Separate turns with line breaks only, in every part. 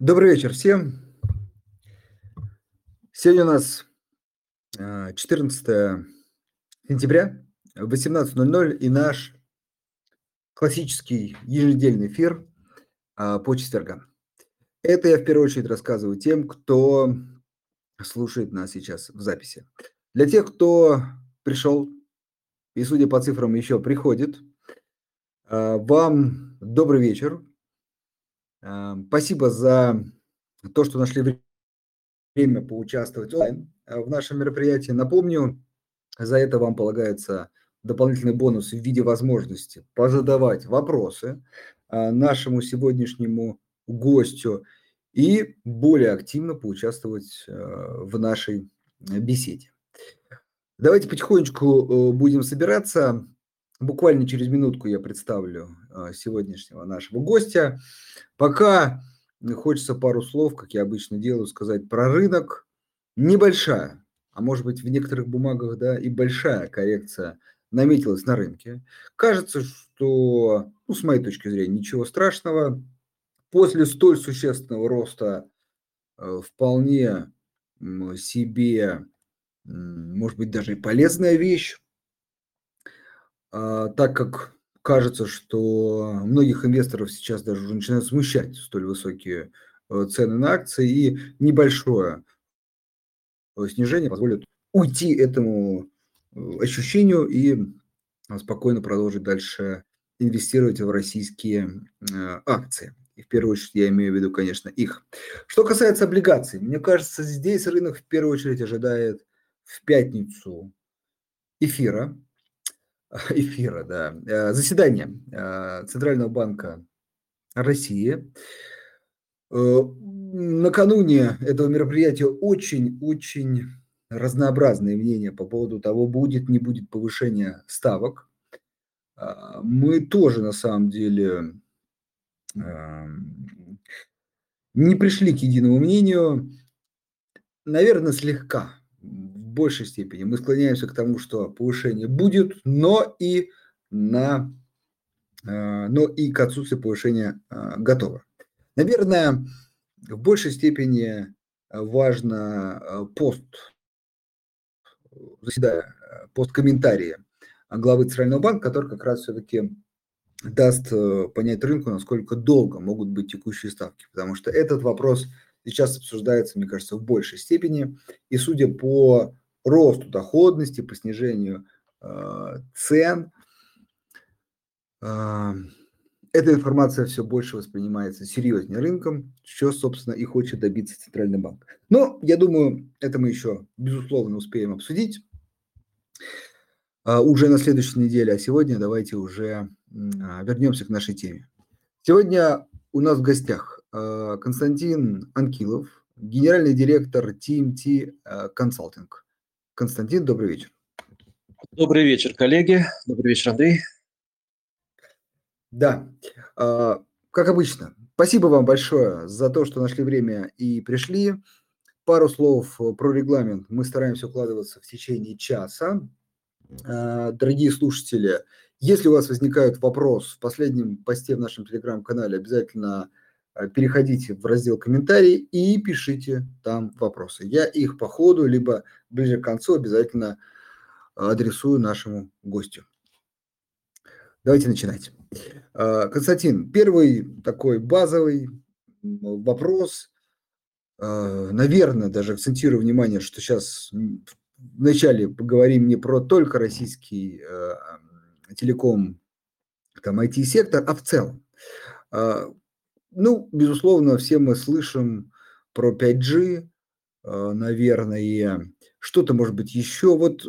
Добрый вечер всем. Сегодня у нас 14 а, сентября, 18.00 и наш классический еженедельный эфир а, по четвергам. Это я в первую очередь рассказываю тем, кто слушает нас сейчас в записи. Для тех, кто пришел и, судя по цифрам, еще приходит, а, вам добрый вечер. Спасибо за то, что нашли время поучаствовать онлайн в нашем мероприятии. Напомню, за это вам полагается дополнительный бонус в виде возможности позадавать вопросы а, нашему сегодняшнему гостю и более активно поучаствовать а, в нашей беседе. Давайте потихонечку э, будем собираться. Буквально через минутку я представлю а, сегодняшнего нашего гостя. Пока хочется пару слов, как я обычно делаю, сказать про рынок. Небольшая, а может быть в некоторых бумагах, да, и большая коррекция наметилась на рынке. Кажется, что, ну, с моей точки зрения, ничего страшного. После столь существенного роста э, вполне себе, может быть, даже и полезная вещь. А, так как кажется, что многих инвесторов сейчас даже уже начинают смущать столь высокие э, цены на акции, и небольшое э, снижение позволит уйти этому э, ощущению и спокойно продолжить дальше инвестировать в российские акции. И в первую очередь я имею в виду, конечно, их. Что касается облигаций, мне кажется, здесь рынок в первую очередь ожидает в пятницу эфира, эфира, да, э, заседание э, Центрального банка России. Э, накануне этого мероприятия очень-очень разнообразные мнения по поводу того, будет, не будет повышения ставок. Мы тоже, на самом деле, не пришли к единому мнению. Наверное, слегка большей степени мы склоняемся к тому, что повышение будет, но и на э, но и к отсутствию повышения э, готово. Наверное, в большей степени важно э, пост, заседая, пост комментария главы Центрального банка, который как раз все-таки даст понять рынку, насколько долго могут быть текущие ставки. Потому что этот вопрос сейчас обсуждается, мне кажется, в большей степени. И судя по росту доходности, по снижению э, цен. Э, эта информация все больше воспринимается серьезнее рынком, что, собственно, и хочет добиться Центральный банк. Но, я думаю, это мы еще, безусловно, успеем обсудить э, уже на следующей неделе. А сегодня давайте уже вернемся к нашей теме. Сегодня у нас в гостях Константин Анкилов, генеральный директор TMT Consulting. Константин, добрый вечер.
Добрый вечер, коллеги. Добрый вечер, Андрей.
Да, а, как обычно, спасибо вам большое за то, что нашли время и пришли. Пару слов про регламент. Мы стараемся укладываться в течение часа. А, дорогие слушатели, если у вас возникает вопрос в последнем посте в нашем телеграм-канале, обязательно переходите в раздел комментарии и пишите там вопросы. Я их по ходу, либо ближе к концу обязательно адресую нашему гостю. Давайте начинать. Э, Константин, первый такой базовый вопрос. Э, наверное, даже акцентирую внимание, что сейчас вначале поговорим не про только российский телеком, там, IT-сектор, а в целом. Ну, безусловно, все мы слышим про 5G, э, наверное, что-то, может быть, еще. Вот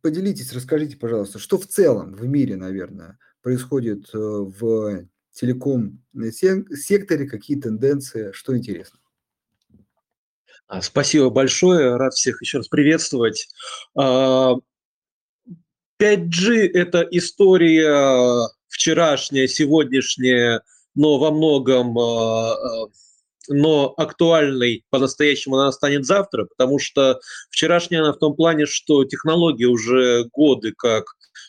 поделитесь, расскажите, пожалуйста, что в целом в мире, наверное, происходит э, в телеком-секторе, какие тенденции, что интересно?
А, спасибо большое, рад всех еще раз приветствовать. 5G а, – это история вчерашняя, сегодняшняя, но во многом а, а, но актуальной по-настоящему она станет завтра, потому что вчерашняя она в том плане, что технология уже годы как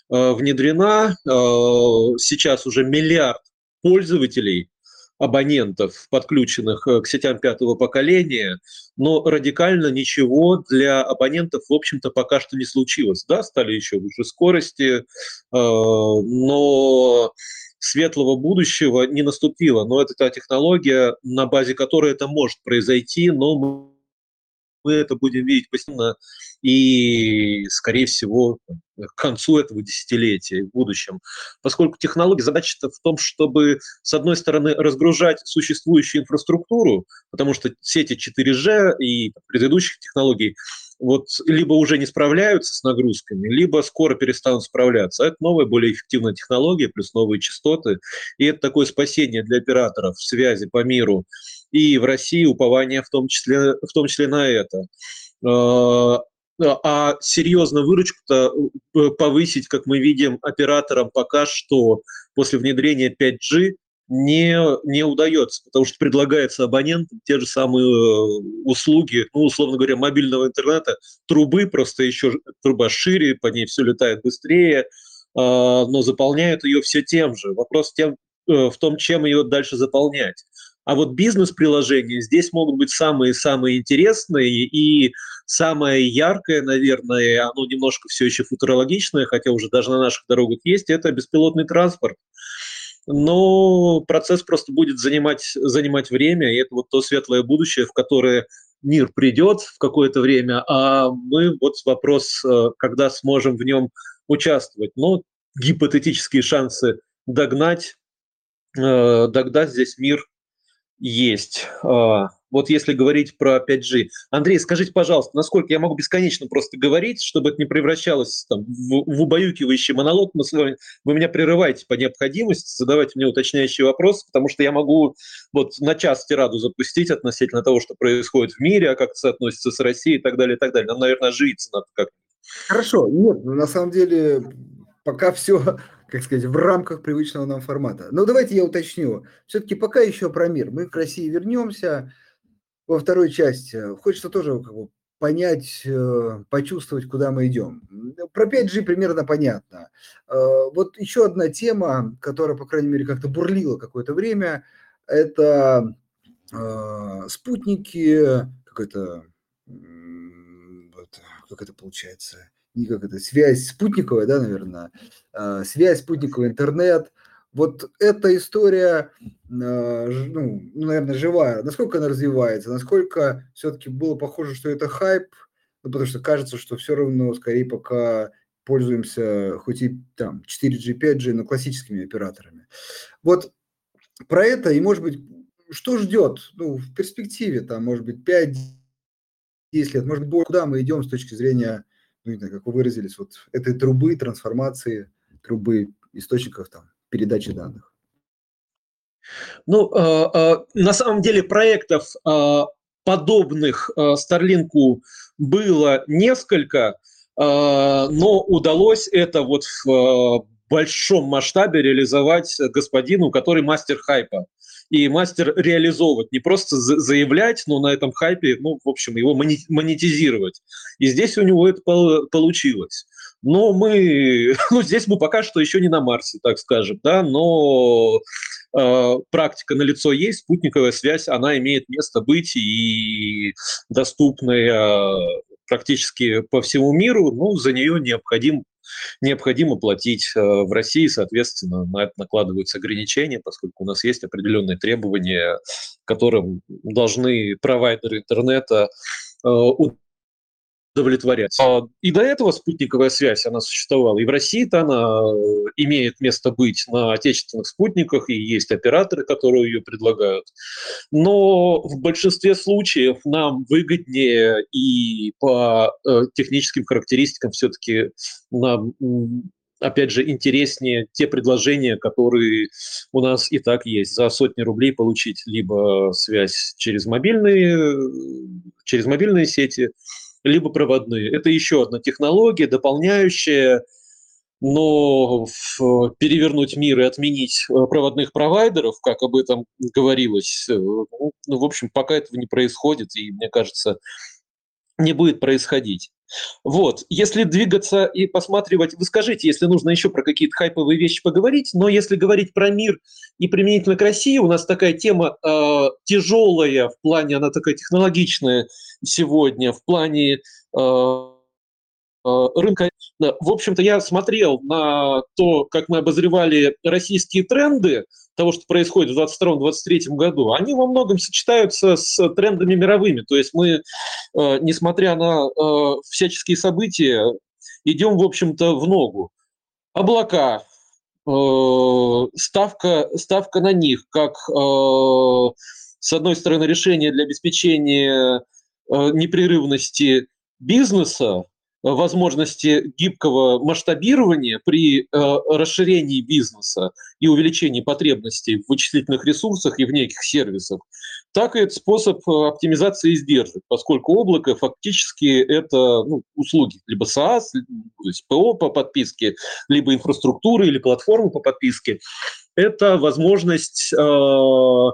э, внедрена, э, сейчас уже миллиард пользователей абонентов, подключенных к сетям пятого поколения, но радикально ничего для абонентов, в общем-то, пока что не случилось. Да, стали еще выше скорости, но светлого будущего не наступило. Но это та технология, на базе которой это может произойти, но мы это будем видеть постепенно и, скорее всего, к концу этого десятилетия в будущем. Поскольку технология, задача в том, чтобы, с одной стороны, разгружать существующую инфраструктуру, потому что сети 4G и предыдущих технологий вот либо уже не справляются с нагрузками, либо скоро перестанут справляться. Это новая, более эффективная технология, плюс новые частоты. И это такое спасение для операторов связи по миру и в России упование в том числе, в том числе на это. А, а серьезно выручку-то э, повысить, как мы видим, операторам пока что после внедрения 5G не, не удается, потому что предлагается абонентам те же самые э, услуги, ну, условно говоря, мобильного интернета, трубы, просто еще труба шире, по ней все летает быстрее, а, но заполняют ее все тем же. Вопрос тем, э, в том, чем ее дальше заполнять. А вот бизнес-приложения здесь могут быть самые-самые интересные и самое яркое, наверное, оно немножко все еще футурологичное, хотя уже даже на наших дорогах есть, это беспилотный транспорт. Но процесс просто будет занимать, занимать время, и это вот то светлое будущее, в которое мир придет в какое-то время, а мы вот вопрос, э, когда сможем в нем участвовать. Но гипотетические шансы догнать, э, догнать здесь мир есть. Вот если говорить про 5G. Андрей, скажите, пожалуйста, насколько я могу бесконечно просто говорить, чтобы это не превращалось там, в, в убаюкивающий монолог? Мы с вами, вы меня прерываете по необходимости, задавайте мне уточняющие вопросы, потому что я могу вот на час тираду запустить относительно того, что происходит в мире, а как это соотносится с Россией и так далее, и так далее. Нам, наверное, оживиться надо как
Хорошо, нет, ну, на самом деле пока все как сказать, в рамках привычного нам формата. Но давайте я уточню. Все-таки пока еще про мир. Мы к России вернемся во второй части. Хочется тоже как бы, понять, э, почувствовать, куда мы идем. Про 5G примерно понятно. Э, вот еще одна тема, которая, по крайней мере, как-то бурлила какое-то время, это э, спутники, какой-то, как это получается, и как это, связь спутниковая, да, наверное, э, связь спутниковый интернет. Вот эта история, э, ну, наверное, живая. Насколько она развивается, насколько все-таки было похоже, что это хайп, ну, потому что кажется, что все равно, скорее, пока пользуемся хоть и там 4G, 5G, но классическими операторами. Вот про это и, может быть, что ждет? Ну, в перспективе, там, может быть, 5-10 лет, может быть, куда мы идем с точки зрения ну, не знаю, как вы выразились, вот этой трубы трансформации, трубы источников там, передачи данных?
Ну, э, э, на самом деле проектов э, подобных Starlink было несколько, но удалось это вот в большом масштабе реализовать господину, который мастер хайпа и мастер реализовывать, не просто заявлять, но на этом хайпе, ну, в общем, его монетизировать. И здесь у него это получилось. Но мы, ну, здесь мы пока что еще не на Марсе, так скажем, да, но э, практика на лицо есть, спутниковая связь, она имеет место быть и доступная практически по всему миру, ну, за нее необходим необходимо платить э, в России, соответственно, на это накладываются ограничения, поскольку у нас есть определенные требования, которым должны провайдеры интернета э, удовлетворять. А, и до этого спутниковая связь, она существовала. И в России-то она э, имеет место быть на отечественных спутниках, и есть операторы, которые ее предлагают. Но в большинстве случаев нам выгоднее и по э, техническим характеристикам все-таки нам опять же, интереснее те предложения, которые у нас и так есть. За сотни рублей получить либо связь через мобильные, через мобильные сети, либо проводные. Это еще одна технология, дополняющая, но перевернуть мир и отменить э, проводных провайдеров, как об этом говорилось, э, ну, в общем, пока этого не происходит, и мне кажется, не будет происходить. Вот, если двигаться и посматривать, вы скажите, если нужно еще про какие-то хайповые вещи поговорить, но если говорить про мир и применительно к России, у нас такая тема э, тяжелая в плане, она такая технологичная сегодня, в плане э, Э, рынка. В общем-то, я смотрел на то, как мы обозревали российские тренды того, что происходит в 2022-2023 году. Они во многом сочетаются с трендами мировыми. То есть мы, э, несмотря на э, всяческие события, идем, в общем-то, в ногу. Облака, ставка, ставка на них, как, с одной стороны, решение для обеспечения непрерывности бизнеса, возможности гибкого масштабирования при э, расширении бизнеса и увеличении потребностей в вычислительных ресурсах и в неких сервисах, так и это способ э, оптимизации издержек, поскольку облако фактически это ну, услуги либо SaaS, то есть ПО по подписке, либо инфраструктуры или платформы по подписке. Это возможность э,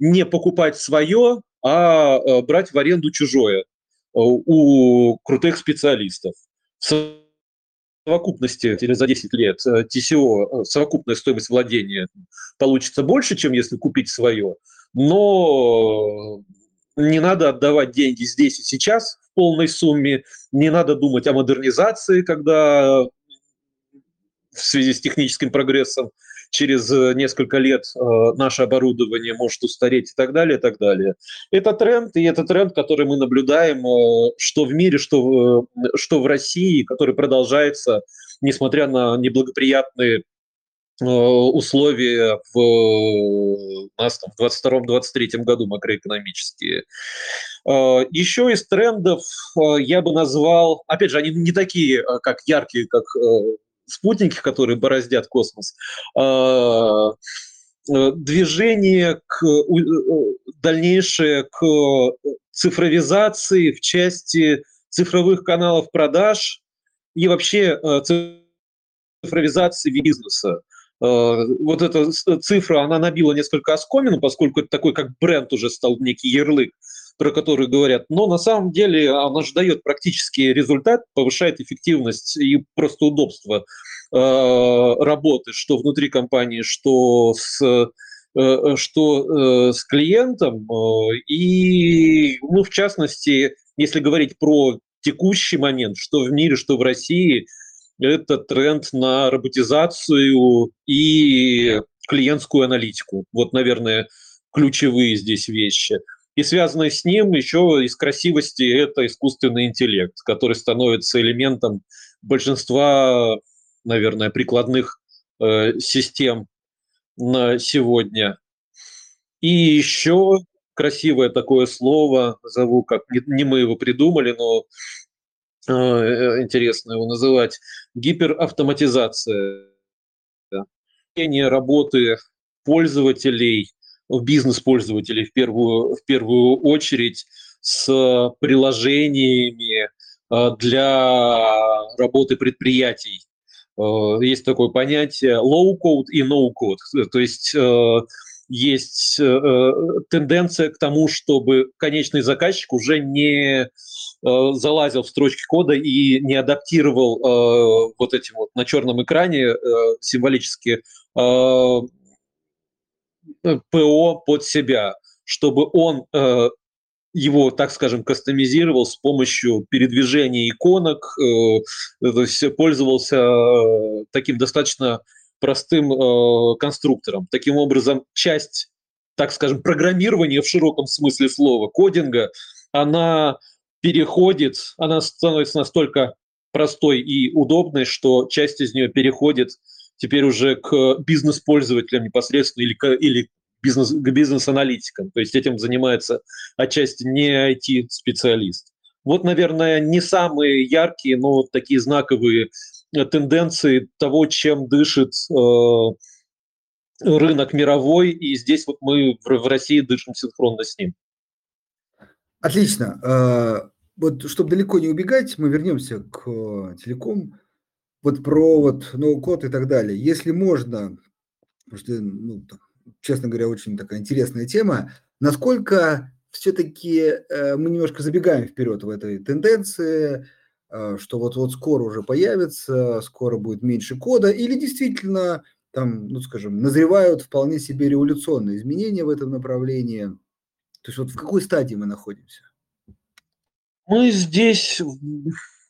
не покупать свое, а э, брать в аренду чужое у крутых специалистов. В совокупности за 10 лет TCO, э, совокупная стоимость владения получится больше, чем если купить свое, но не надо отдавать деньги здесь и сейчас в полной сумме, не надо думать о модернизации, когда в связи с техническим прогрессом через э, несколько лет э, наше оборудование может устареть и так далее, и так далее. Это тренд, и это тренд, который мы наблюдаем, э, что в мире, что, что в России, который продолжается, несмотря на неблагоприятные условия в, нас там, в 2022-2023 году макроэкономические. Еще из трендов я бы назвал, опять же, они не такие, как яркие, как спутники, которые бороздят космос, а, э, движение к э, дальнейшее к цифровизации в части цифровых каналов продаж и вообще э, цифровизации бизнеса. Вот эта цифра, она набила несколько оскомину, поскольку это такой как бренд уже стал некий ярлык про которые говорят, но на самом деле она же дает практический результат, повышает эффективность и просто удобство э, работы, что внутри компании, что с э, что э, с клиентом. Э, и, ну, в частности, если говорить про текущий момент, что в мире, что в России, это тренд на роботизацию и клиентскую аналитику. Вот, наверное, ключевые здесь вещи – и связанное с ним еще из красивости это искусственный интеллект, который становится элементом большинства, наверное, прикладных э, систем на сегодня. И еще красивое такое слово, назову как не, не мы его придумали, но э, интересно его называть, гиперавтоматизация. Работы пользователей – бизнес-пользователей в первую, в первую очередь с приложениями э, для работы предприятий. Э, есть такое понятие low-code и no-code. То есть э, есть тенденция к тому, чтобы конечный заказчик уже не залазил в строчки кода и не адаптировал вот этим вот на черном экране символически ПО под себя, чтобы он э, его, так скажем, кастомизировал с помощью передвижения иконок, э, то есть пользовался э, таким достаточно простым э, конструктором. Таким образом, часть, так скажем, программирования в широком смысле слова, кодинга, она переходит, она становится настолько простой и удобной, что часть из нее переходит теперь уже к бизнес-пользователям непосредственно или, к, или бизнес, к бизнес-аналитикам. То есть этим занимается отчасти не IT-специалист. Вот, наверное, не самые яркие, но вот такие знаковые э, тенденции того, чем дышит э, рынок мировой, и здесь вот мы в, России дышим синхронно с ним.
Отлично. Э, вот, чтобы далеко не убегать, мы вернемся к телеком вот про вот ноу-код и так далее. Если можно, потому что, ну, честно говоря, очень такая интересная тема, насколько все-таки э, мы немножко забегаем вперед в этой тенденции, э, что вот-вот скоро уже появится, скоро будет меньше кода, или действительно там, ну, скажем, назревают вполне себе революционные изменения в этом направлении? То есть вот в какой стадии мы находимся?
Мы здесь,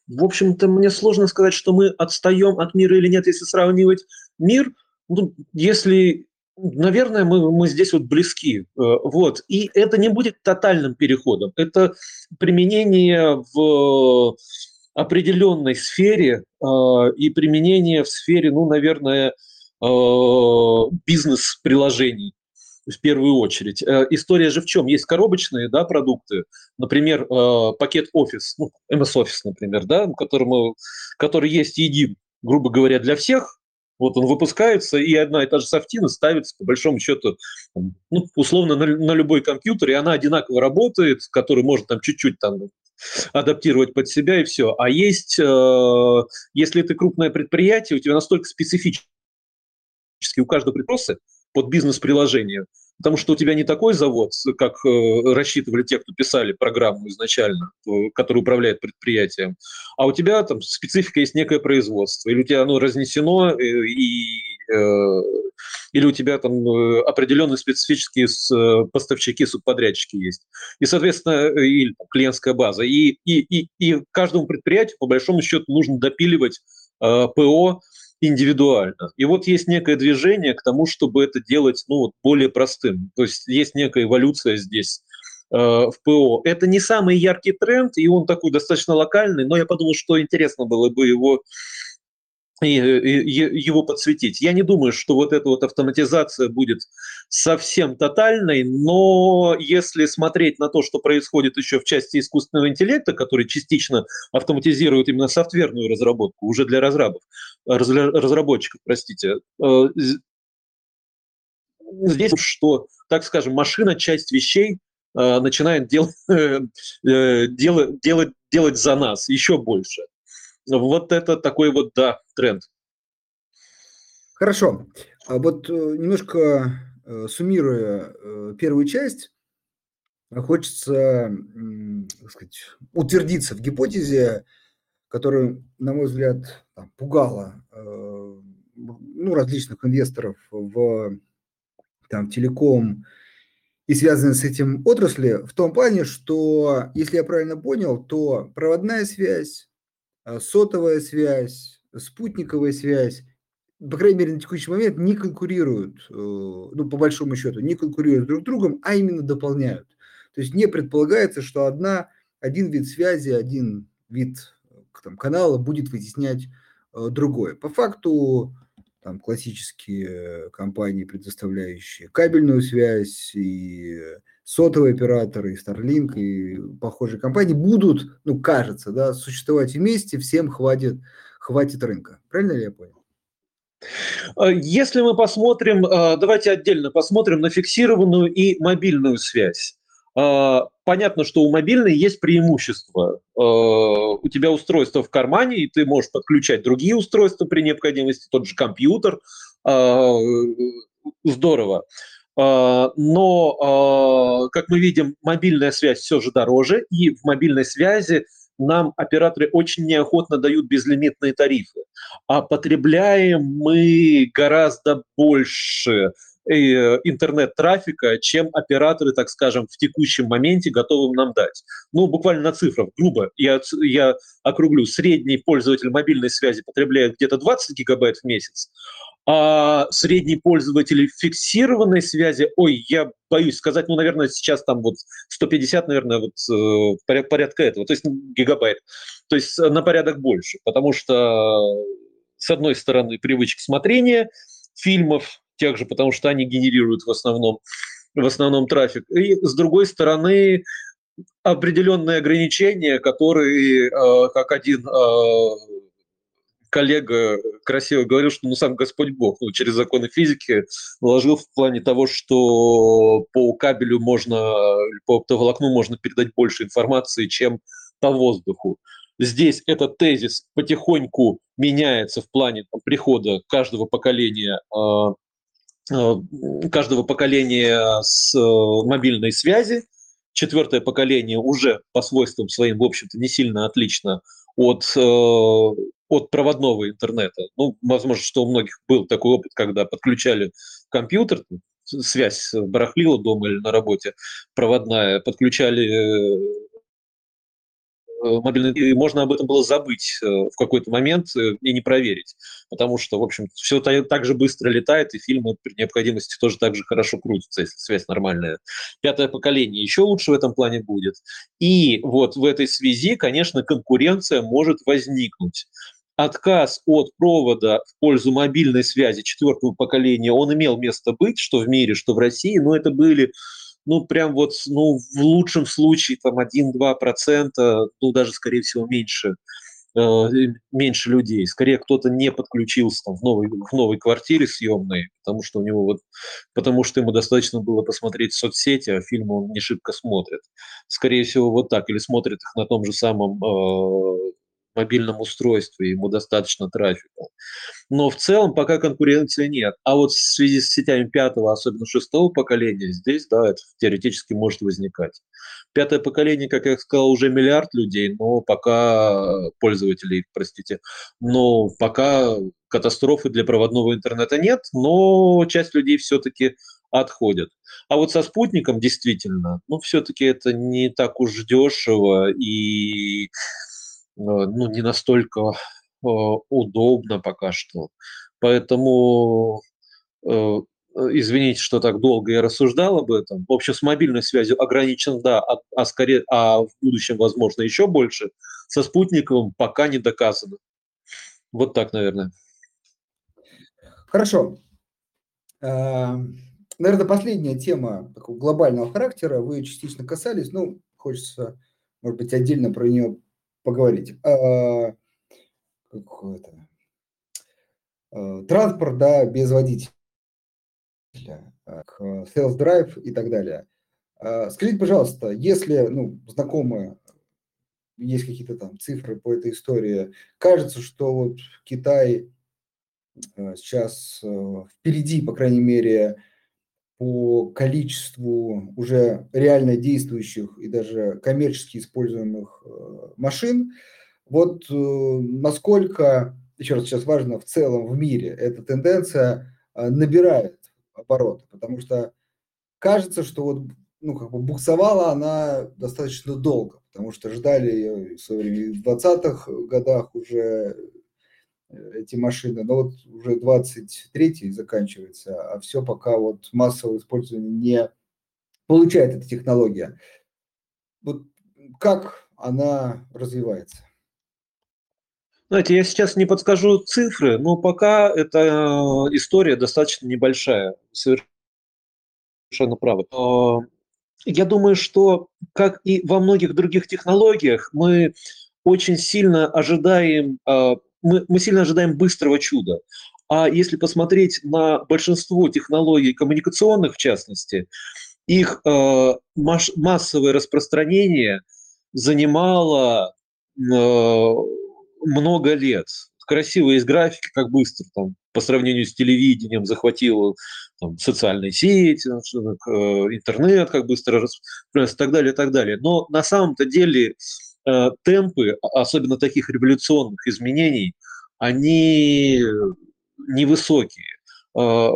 в общем-то, мне сложно сказать, что мы отстаем от мира или нет, если сравнивать мир. Ну, если Наверное, мы, мы здесь вот близки. Э, вот. И это не будет тотальным переходом. Это применение в определенной сфере э, и применение в сфере, ну, наверное, э, бизнес-приложений в первую очередь. История же в чем? Есть коробочные да, продукты, например, пакет Office, ну, MS Office, например, да, который, который есть един, грубо говоря, для всех, вот он выпускается, и одна и та же софтина ставится, по большому счету, ну, условно, на, на любой компьютер, и она одинаково работает, который можно там чуть-чуть там адаптировать под себя и все. А есть, э, если это крупное предприятие, у тебя настолько специфически у каждого предприятия под бизнес-приложение, потому что у тебя не такой завод, как э, рассчитывали те, кто писали программу изначально, который управляет предприятием, а у тебя там специфика есть некое производство, или у тебя оно разнесено, э, и, э, или у тебя там определенные специфические поставщики, субподрядчики есть. И, соответственно, или клиентская база. И, и, и, и каждому предприятию, по большому счету, нужно допиливать ПО индивидуально. И вот есть некое движение к тому, чтобы это делать ну, более простым. То есть есть некая эволюция здесь э, в ПО. Это не самый яркий тренд, и он такой достаточно локальный, но я подумал, что интересно было бы его его подсветить. Я не думаю, что вот эта вот автоматизация будет совсем тотальной, но если смотреть на то, что происходит еще в части искусственного интеллекта, который частично автоматизирует именно софтверную разработку уже для разрабов, разработчиков, простите, э, здесь что, так скажем, машина часть вещей э, начинает дел, э, делать, делать, делать за нас еще больше. Вот это такой вот, да, тренд.
Хорошо. А вот э, немножко э, суммируя э, первую часть, хочется так сказать, утвердиться в гипотезе, которая, на мой взгляд, пугала ну, различных инвесторов в там, телеком и связанные с этим отрасли, в том плане, что, если я правильно понял, то проводная связь, сотовая связь, спутниковая связь, по крайней мере, на текущий момент не конкурируют, э, ну, по большому счету, не конкурируют друг с другом, а именно дополняют. То есть не предполагается, что одна, один вид связи, один вид там, канала будет вытеснять э, другой. По факту там классические компании, предоставляющие кабельную связь и сотовые операторы, и Starlink, и похожие компании будут, ну, кажется, да, существовать вместе, всем хватит, хватит рынка. Правильно ли я понял?
А, если мы посмотрим, а, давайте отдельно посмотрим на фиксированную и мобильную связь. А, понятно, что у мобильной есть преимущество. У тебя устройство в кармане, и ты можешь подключать другие устройства при необходимости, тот же компьютер. Здорово. А, но, а, как мы видим, мобильная связь все же дороже, и в мобильной связи нам операторы очень неохотно дают безлимитные тарифы. А потребляем мы гораздо больше интернет-трафика, чем операторы, так скажем, в текущем моменте готовы нам дать. Ну, буквально на цифрах, грубо, я, я округлю, средний пользователь мобильной связи потребляет где-то 20 гигабайт в месяц, а средний пользователь фиксированной связи, ой, я боюсь сказать, ну, наверное, сейчас там вот 150, наверное, вот э, порядка этого, то есть гигабайт, то есть на порядок больше, потому что с одной стороны привычка смотрения фильмов тех же, потому что они генерируют в основном в основном трафик, и с другой стороны определенные ограничения, которые, э, как один э, коллега красиво говорил, что ну, сам Господь Бог ну, через законы физики наложил в плане того, что по кабелю можно, по оптоволокну можно передать больше информации, чем по воздуху. Здесь этот тезис потихоньку меняется в плане там, прихода каждого поколения а, каждого поколения с э, мобильной связи. Четвертое поколение уже по свойствам своим, в общем-то, не сильно отлично от, от проводного интернета. Ну, возможно, что у многих был такой опыт, когда подключали компьютер, связь барахлила дома или на работе проводная, подключали Э, мобильный, и можно об этом было забыть э, в какой-то момент э, и не проверить, потому что, в общем, все так же быстро летает, и фильмы при необходимости тоже так же хорошо крутятся, если связь нормальная. Пятое поколение еще лучше в этом плане будет. И вот в этой связи, конечно, конкуренция может возникнуть отказ от провода в пользу мобильной связи четвертого поколения, он имел место быть, что в мире, что в России, но это были ну, прям вот, ну, в лучшем случае, там, 1-2%, ну, даже, скорее всего, меньше, э, меньше людей. Скорее, кто-то не подключился там, в, новой, в новой квартире съемной, потому что у него вот, потому что ему достаточно было посмотреть соцсети, а фильмы он не шибко смотрит. Скорее всего, вот так. Или смотрит их на том же самом э, мобильном устройстве, ему достаточно трафика. Но в целом пока конкуренции нет. А вот в связи с сетями пятого, особенно шестого поколения, здесь, да, это теоретически может возникать. Пятое поколение, как я сказал, уже миллиард людей, но пока пользователей, простите, но пока катастрофы для проводного интернета нет, но часть людей все-таки отходят. А вот со спутником действительно, ну, все-таки это не так уж дешево, и ну, не настолько э, удобно пока что. Поэтому э, извините, что так долго я рассуждал об этом. В общем, с мобильной связью ограничен, да, а, а скорее, а в будущем, возможно, еще больше. Со спутниковым пока не доказано. Вот так, наверное.
Хорошо. Наверное, последняя тема такого глобального характера. Вы частично касались, ну, хочется, может быть, отдельно про нее поговорить. А, это, а, транспорт, да, без водителя, sales drive и так далее. А, скажите, пожалуйста, если, ну, знакомые, есть какие-то там цифры по этой истории, кажется, что вот Китай сейчас впереди, по крайней мере, по количеству уже реально действующих и даже коммерчески используемых э, машин. Вот э, насколько, еще раз сейчас важно, в целом в мире эта тенденция э, набирает обороты, потому что кажется, что вот ну, как бы буксовала она достаточно долго, потому что ждали ее в свое время в 20-х годах уже эти машины, но вот уже 23-й заканчивается, а все пока вот массовое использование не получает эта технология. Вот как она развивается?
Знаете, я сейчас не подскажу цифры, но пока эта э, история достаточно небольшая. Совершенно правы. А, я думаю, что, как и во многих других технологиях, мы очень сильно ожидаем мы, мы сильно ожидаем быстрого чуда. А если посмотреть на большинство технологий коммуникационных, в частности, их э, маш, массовое распространение занимало э, много лет. Красиво есть графики, как быстро там, по сравнению с телевидением захватило там, социальные сети, э, интернет, как быстро и так далее, и так далее. Но на самом-то деле Э, темпы, а, особенно таких революционных изменений, они невысокие. Э,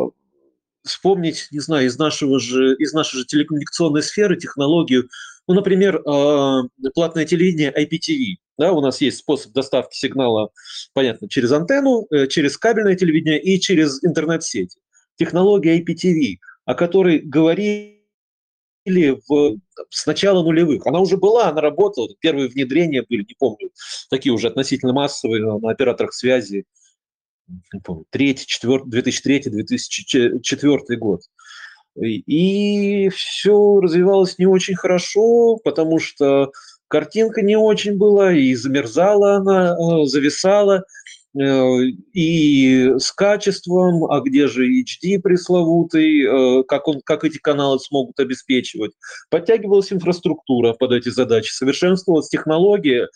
вспомнить, не знаю, из, нашего же, из нашей же телекоммуникационной сферы технологию, ну, например, э, платное телевидение IPTV. Да, у нас есть способ доставки сигнала, понятно, через антенну, через кабельное телевидение и через интернет-сети. Технология IPTV, о которой говорили или в, с начала нулевых. Она уже была, она работала, первые внедрения были, не помню, такие уже относительно массовые на операторах связи, не помню, 2003-2004 год. И все развивалось не очень хорошо, потому что картинка не очень была, и замерзала она, э, зависала. Э, и с качеством, а где же HD пресловутый, э, как, он, как эти каналы смогут обеспечивать. Подтягивалась инфраструктура под эти задачи, совершенствовалась технология,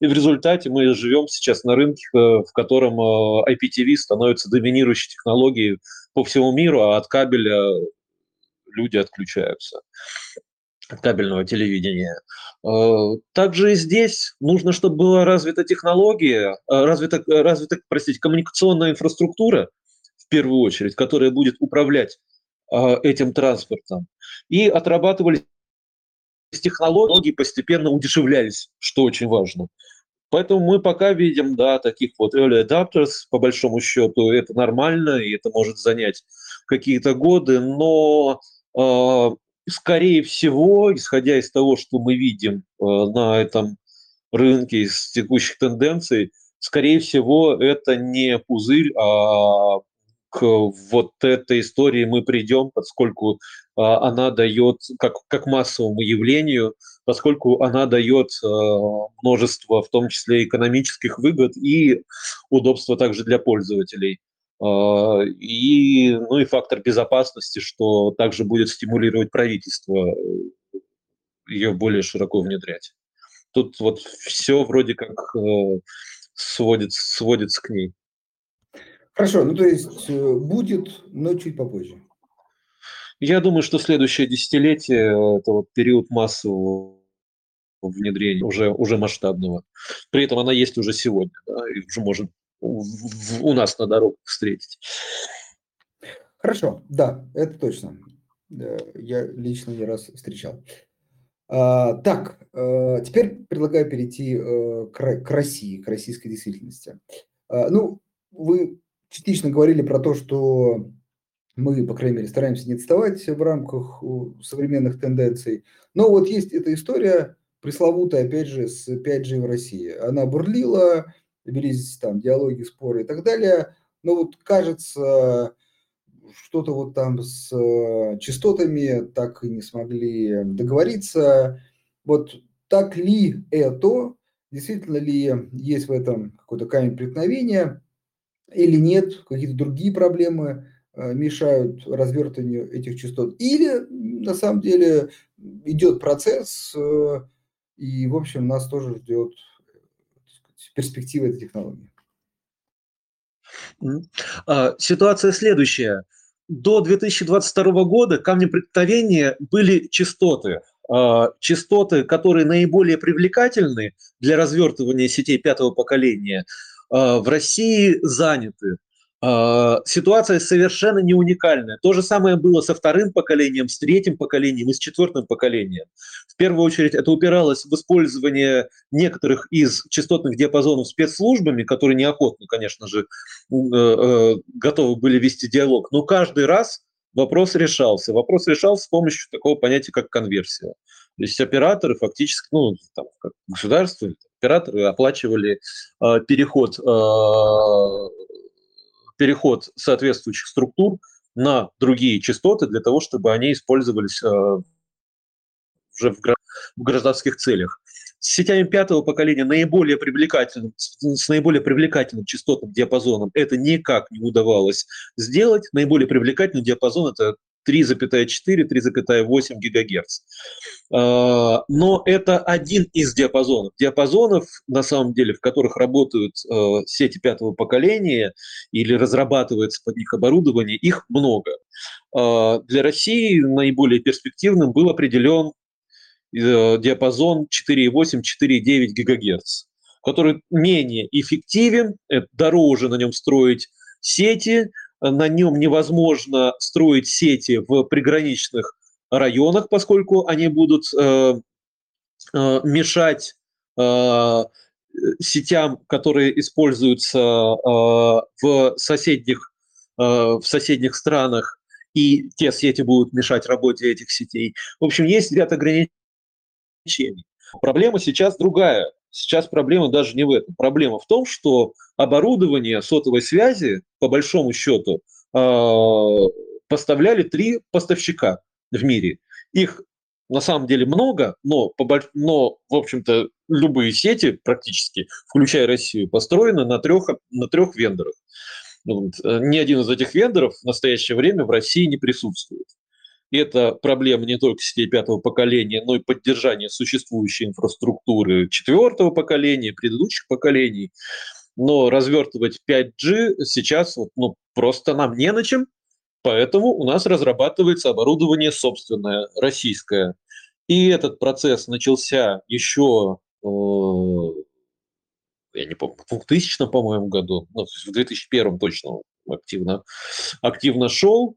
и в результате мы живем сейчас на рынке, э, в котором IPTV становится доминирующей технологией по всему миру, а от кабеля люди отключаются. Кабельного телевидения. Э, также и здесь нужно, чтобы была развита технология, э, развита, развита простите, коммуникационная инфраструктура, в первую очередь, которая будет управлять этим транспортом. И отрабатывались технологии, постепенно удешевлялись, что очень важно. Поэтому мы пока видим, да, таких вот early adapters, по большому счету, это нормально, и это может занять какие-то годы, но э, скорее всего, исходя из того, что мы видим э, на этом рынке из текущих тенденций, скорее всего, это не пузырь, а к вот этой истории мы придем, поскольку а, она дает, как, как массовому явлению, поскольку она дает а, множество, в том числе экономических выгод и удобства также для пользователей. А, и, ну и фактор безопасности, что также будет стимулировать правительство ее более широко внедрять. Тут вот все вроде как э, сводится, сводится к ней.
Хорошо, ну то есть э, будет, но чуть попозже.
Я думаю, что следующее десятилетие – это вот период массового внедрения, уже, уже масштабного. При этом она есть уже сегодня, да, и уже можно у нас на дорогах встретить.
Хорошо, да, это точно. Я лично не раз встречал. А, так, э, теперь предлагаю перейти э, к России, к российской действительности. А, ну, вы частично говорили про то, что мы, по крайней мере, стараемся не отставать в рамках современных тенденций. Но вот есть эта история пресловутая, опять же, с 5G в России. Она бурлила, велись там диалоги, споры и так далее. Но вот кажется, что-то вот там с э, частотами так и не смогли договориться. Вот так ли это? Действительно ли есть в этом какой-то камень преткновения? или нет, какие-то другие проблемы э, мешают развертыванию этих частот, или на самом деле идет процесс, э, и, в общем, нас тоже ждет перспектива этой технологии.
А, ситуация следующая. До 2022 года камнем преткновения были частоты. А, частоты, которые наиболее привлекательны для развертывания сетей пятого поколения – а, в России заняты. А, ситуация совершенно не уникальная. То же самое было со вторым поколением, с третьим поколением и с четвертым поколением. В первую очередь это упиралось в использование некоторых из частотных диапазонов спецслужбами, которые неохотно, конечно же, э, э, готовы были вести диалог. Но каждый раз вопрос решался. Вопрос решался с помощью такого понятия, как конверсия. То есть операторы фактически, ну, там, как государство, операторы оплачивали э, переход, э, переход соответствующих структур на другие частоты для того, чтобы они использовались э, уже в, гражданских целях. С сетями пятого поколения наиболее привлекательным, с наиболее привлекательным частотным диапазоном это никак не удавалось сделать. Наиболее привлекательный диапазон – это 3,4-3,8 ГГц. А, но это один из диапазонов. Диапазонов, на самом деле, в которых работают а, сети пятого поколения или разрабатывается под них оборудование, их много. А, для России наиболее перспективным был определен э, диапазон 4,8-4,9 ГГц, который менее эффективен, дороже на нем строить сети, на нем невозможно строить сети в приграничных районах, поскольку они будут э, э, мешать э, сетям, которые используются в соседних в соседних странах, и те сети будут мешать работе этих сетей. В общем, есть ряд ограничений. Проблема сейчас другая. Сейчас проблема даже не в этом. Проблема в том, что оборудование сотовой связи, по большому счету, а, поставляли три поставщика в мире. Их на самом деле много, но, но в общем-то, любые сети практически, включая Россию, построены на трех, на трех вендорах. Вот. Э, ни один из этих вендоров в настоящее время в России не присутствует. Это проблема не только сетей пятого поколения, но и поддержания существующей инфраструктуры четвертого поколения, предыдущих поколений. Но развертывать 5G сейчас ну, просто нам не на чем, поэтому у нас разрабатывается оборудование собственное, российское. И этот процесс начался еще, э, я не помню, в 2000, по-моему, году, ну, в 2001 точно активно, активно шел.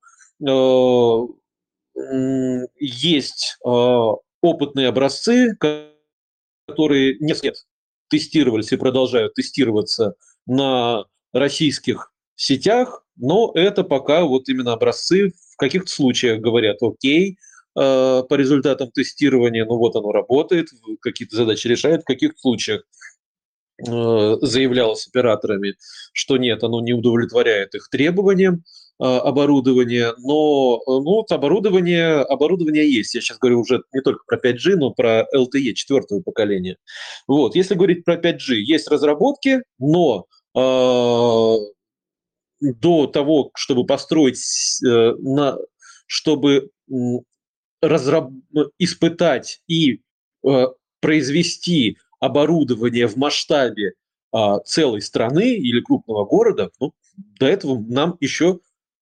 Есть опытные образцы, которые нет тестировались и продолжают тестироваться на российских сетях, но это пока вот именно образцы в каких-то случаях говорят, окей, э, по результатам тестирования, ну вот оно работает, какие-то задачи решает, в каких-то случаях э, заявлялось операторами, что нет, оно не удовлетворяет их требованиям э, оборудования, но ну, вот оборудование, оборудование есть. Я сейчас говорю уже не только про 5G, но про LTE четвертого поколения. Вот, если говорить про 5G, есть разработки, но до того, чтобы построить, э, на, чтобы разраб, испытать и э, произвести оборудование в масштабе э, целой страны или крупного города, ну, до этого нам еще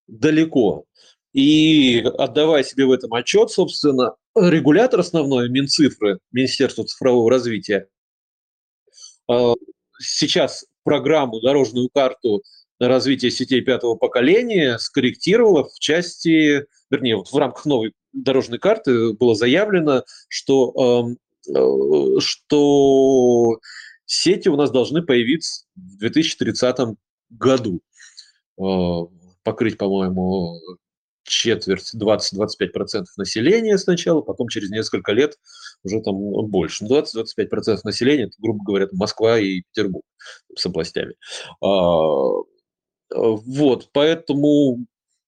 далеко. И отдавая себе в этом отчет, собственно, регулятор основной Минцифры, Министерство цифрового развития, э, сейчас программу, дорожную карту развития сетей пятого поколения скорректировала в части, вернее, вот в рамках новой дорожной карты было заявлено, что, эм, э, что сети у нас должны появиться в 2030 году. Покрыть, по-моему, четверть, 20-25% населения сначала, потом через несколько лет уже там больше. 20-25% населения, это, грубо говоря, Москва и Петербург с областями. А, вот, поэтому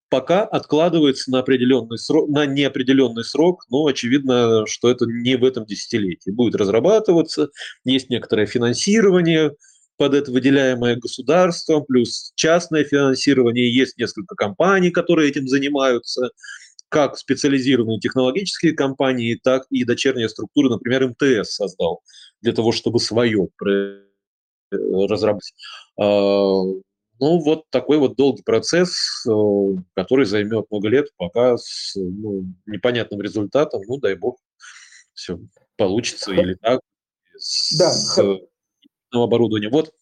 пока откладывается на определенный срок, на неопределенный срок, но очевидно, что это не в этом десятилетии. Будет разрабатываться, есть некоторое финансирование под это выделяемое государством, плюс частное финансирование, есть несколько компаний, которые этим занимаются, как специализированные технологические компании, так и дочерняя структура, например, МТС создал для того, чтобы свое разработать. А, ну, вот такой вот долгий процесс, э, который займет много лет, пока с ну, непонятным результатом, ну, дай бог, все получится или так, с да. Оборудованием. Вот.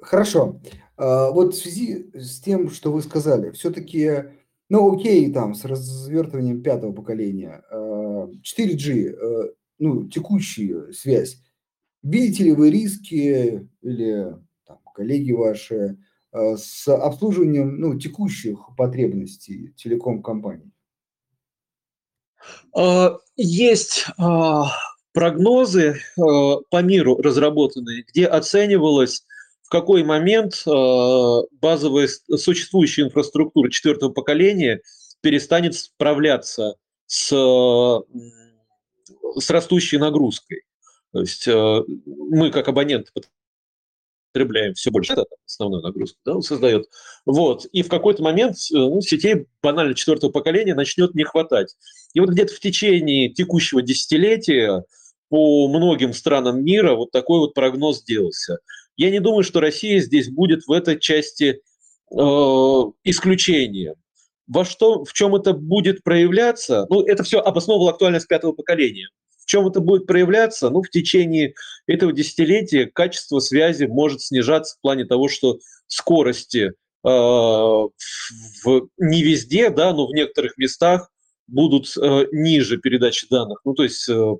Хорошо. А, вот в связи с тем, что вы сказали, все-таки, ну, окей, там, с развертыванием пятого поколения, 4G, а, э, ну, текущая связь, видите ли вы риски или коллеги ваши, с обслуживанием ну, текущих потребностей телеком-компаний?
А, есть а, прогнозы а, по миру разработанные, где оценивалось, в какой момент базовая существующая инфраструктура четвертого поколения перестанет справляться с, с растущей нагрузкой. То есть мы, как абоненты, потребляем все больше, это основную нагрузку, да, он создает. Вот. И в какой-то момент э, ну, сетей банально четвертого поколения начнет не хватать. И вот где-то в течение текущего десятилетия по многим странам мира вот такой вот прогноз делался. Я не думаю, что Россия здесь будет в этой части э, исключением. Во что, в чем это будет проявляться? Ну, это все обосновывало актуальность пятого поколения. В чем это будет проявляться? Ну, в течение этого десятилетия качество связи может снижаться в плане того, что скорости э, в, не везде, да, но в некоторых местах будут э, ниже передачи данных. Ну, то есть э,